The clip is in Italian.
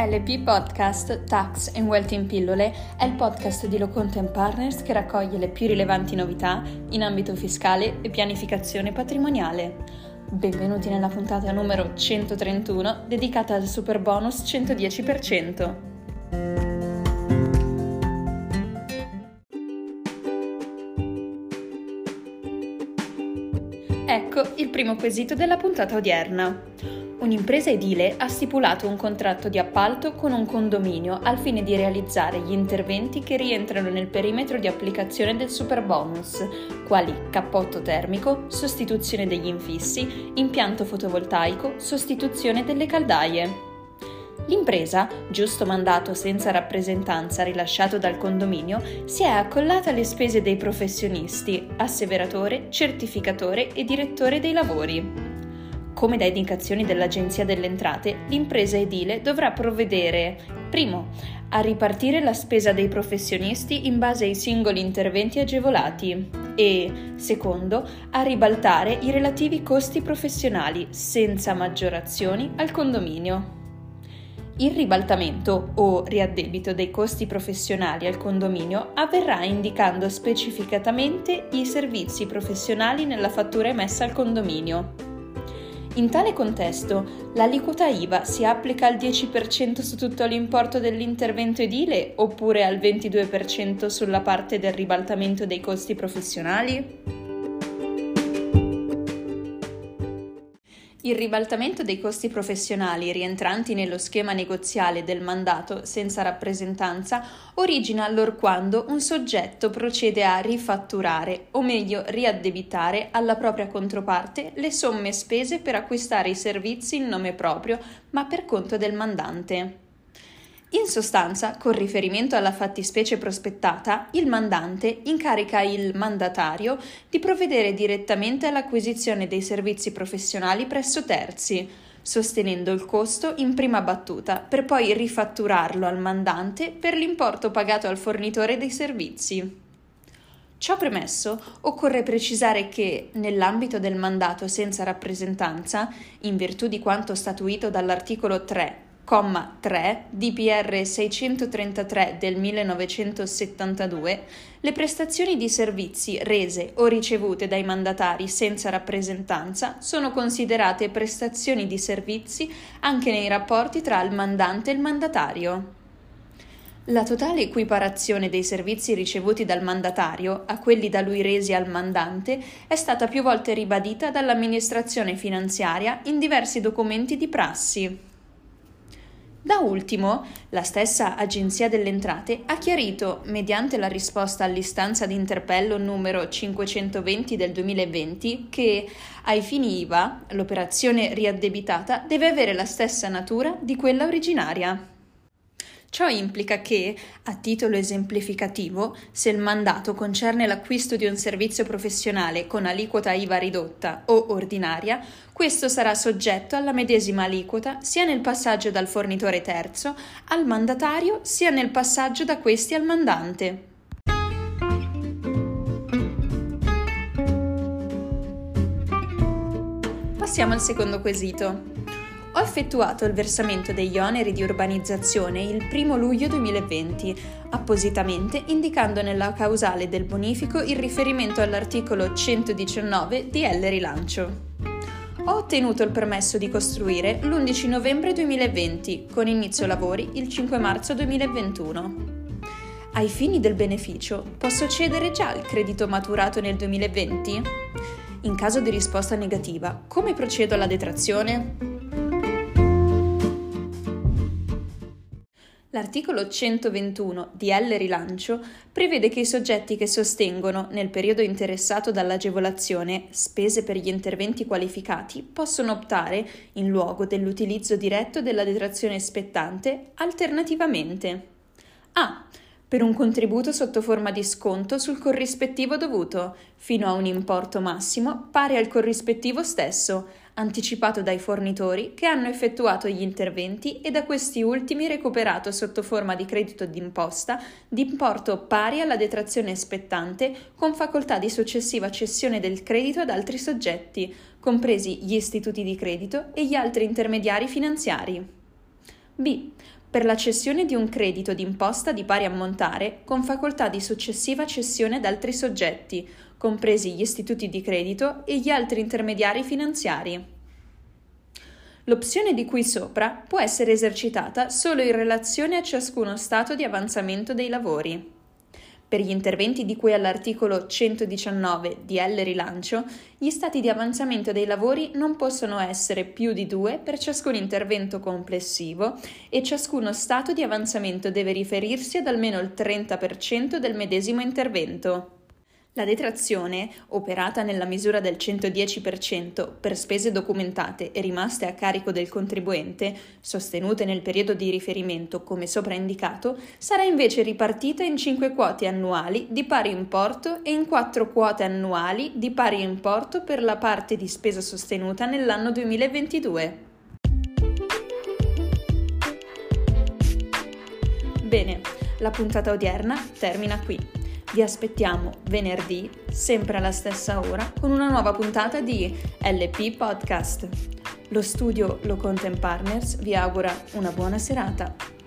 LP Podcast Tax and Wealth in pillole è il podcast di Loconte Partners che raccoglie le più rilevanti novità in ambito fiscale e pianificazione patrimoniale. Benvenuti nella puntata numero 131 dedicata al super bonus 110%. Ecco il primo quesito della puntata odierna. Un'impresa edile ha stipulato un contratto di appalto con un condominio al fine di realizzare gli interventi che rientrano nel perimetro di applicazione del superbonus, quali cappotto termico, sostituzione degli infissi, impianto fotovoltaico, sostituzione delle caldaie. L'impresa, giusto mandato senza rappresentanza rilasciato dal condominio, si è accollata alle spese dei professionisti, asseveratore, certificatore e direttore dei lavori. Come da indicazioni dell'Agenzia delle Entrate, l'impresa edile dovrà provvedere, primo, a ripartire la spesa dei professionisti in base ai singoli interventi agevolati e, secondo, a ribaltare i relativi costi professionali senza maggiorazioni al condominio. Il ribaltamento o riaddebito dei costi professionali al condominio avverrà indicando specificatamente i servizi professionali nella fattura emessa al condominio. In tale contesto, l'aliquota IVA si applica al 10% su tutto l'importo dell'intervento edile oppure al 22% sulla parte del ribaltamento dei costi professionali? Il ribaltamento dei costi professionali rientranti nello schema negoziale del mandato senza rappresentanza origina allorquando un soggetto procede a rifatturare, o meglio riaddebitare alla propria controparte le somme spese per acquistare i servizi in nome proprio, ma per conto del mandante. In sostanza, con riferimento alla fattispecie prospettata, il mandante incarica il mandatario di provvedere direttamente all'acquisizione dei servizi professionali presso terzi, sostenendo il costo in prima battuta per poi rifatturarlo al mandante per l'importo pagato al fornitore dei servizi. Ciò premesso, occorre precisare che, nell'ambito del mandato senza rappresentanza, in virtù di quanto statuito dall'articolo 3 comma 3 DPR 633 del 1972, le prestazioni di servizi rese o ricevute dai mandatari senza rappresentanza sono considerate prestazioni di servizi anche nei rapporti tra il mandante e il mandatario. La totale equiparazione dei servizi ricevuti dal mandatario a quelli da lui resi al mandante è stata più volte ribadita dall'amministrazione finanziaria in diversi documenti di prassi. Da ultimo, la stessa Agenzia delle Entrate ha chiarito, mediante la risposta all'istanza di interpello numero 520 del 2020, che ai fini IVA l'operazione riaddebitata deve avere la stessa natura di quella originaria. Ciò implica che, a titolo esemplificativo, se il mandato concerne l'acquisto di un servizio professionale con aliquota IVA ridotta o ordinaria, questo sarà soggetto alla medesima aliquota sia nel passaggio dal fornitore terzo al mandatario sia nel passaggio da questi al mandante. Passiamo al secondo quesito. Ho effettuato il versamento degli oneri di urbanizzazione il 1 luglio 2020, appositamente indicando nella causale del bonifico il riferimento all'articolo 119 di L Rilancio. Ho ottenuto il permesso di costruire l'11 novembre 2020, con inizio lavori il 5 marzo 2021. Ai fini del beneficio, posso cedere già il credito maturato nel 2020? In caso di risposta negativa, come procedo alla detrazione? L'articolo 121 di L Rilancio prevede che i soggetti che sostengono, nel periodo interessato dall'agevolazione, spese per gli interventi qualificati possono optare, in luogo dell'utilizzo diretto della detrazione spettante, alternativamente a. Per un contributo sotto forma di sconto sul corrispettivo dovuto, fino a un importo massimo pari al corrispettivo stesso, anticipato dai fornitori che hanno effettuato gli interventi e da questi ultimi recuperato sotto forma di credito d'imposta di importo pari alla detrazione spettante con facoltà di successiva cessione del credito ad altri soggetti, compresi gli istituti di credito e gli altri intermediari finanziari. B per la cessione di un credito d'imposta di pari ammontare con facoltà di successiva cessione ad altri soggetti, compresi gli istituti di credito e gli altri intermediari finanziari. L'opzione di cui sopra può essere esercitata solo in relazione a ciascuno stato di avanzamento dei lavori. Per gli interventi di cui all'articolo 119 di L rilancio, gli stati di avanzamento dei lavori non possono essere più di due per ciascun intervento complessivo e ciascuno stato di avanzamento deve riferirsi ad almeno il 30% del medesimo intervento. La detrazione, operata nella misura del 110% per spese documentate e rimaste a carico del contribuente, sostenute nel periodo di riferimento come sopra indicato, sarà invece ripartita in 5 quote annuali di pari importo e in 4 quote annuali di pari importo per la parte di spesa sostenuta nell'anno 2022. Bene, la puntata odierna termina qui. Vi aspettiamo venerdì, sempre alla stessa ora, con una nuova puntata di LP Podcast. Lo studio Lo Content Partners vi augura una buona serata.